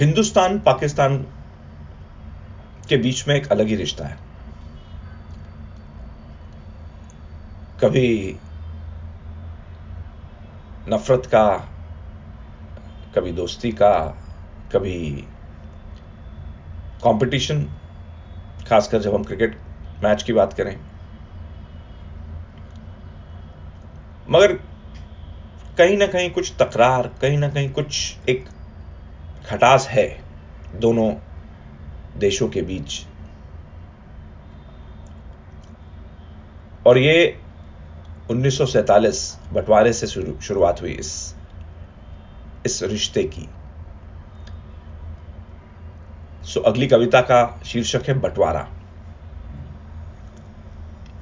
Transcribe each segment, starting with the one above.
हिंदुस्तान पाकिस्तान के बीच में एक अलग ही रिश्ता है। कभी नफरत का, कभी दोस्ती का, कभी कंपटीशन खासकर जब हम क्रिकेट मैच की बात करें। मगर कहीं ना कहीं कुछ तकरार, कहीं ना कहीं कुछ एक खटास है दोनों देशों के बीच। और ये 1947 बंटवारे से शुरुआत हुई इस इस रिश्ते की। सो अगली कविता का शीर्षक है बंटवारा।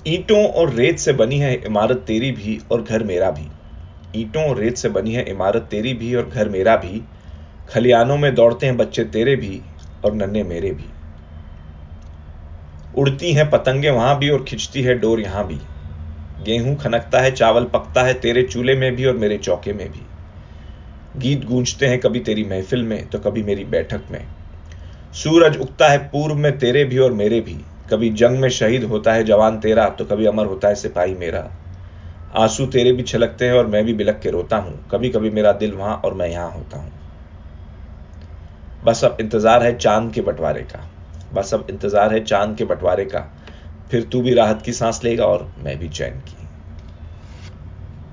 ईंटों और रेत से बनी है इमारत तेरी भी और घर मेरा भी। ईंटों और रेत से बनी है इमारत तेरी भी और घर मेरा भी। खलियानों में दौड़ते हैं बच्चे तेरे भी और नन्हे मेरे भी। उड़ती हैं पतंगे वहाँ भी और खिंचती है डोर यहाँ भी। गेहूँ खनकता है, चावल पकता है तेरे चूल्हे में भी और मेरे चौके में भी। गीत गूंजते हैं कभी तेरी महफिल में तो कभी मेरी बैठक में। सूरज उगता है पूर्व में तेरे भी और मेरे भी। कभी जंग में शहीद होता है जवान तेरा तो कभी अमर होता है सिपाही मेरा। आँसू तेरे भी छलकते हैं और मैं भी बिलक के रोता हूँ। कभी कभी मेरा दिल वहाँ और मैं यहाँ होता हूँ। बस अब इंतज़ार है चाँद के बंटवारे का। बस अब इंतज़ार है चाँद के बंटवारे का। फिर तू भी राहत की सांस लेगा और मैं भी चैन की।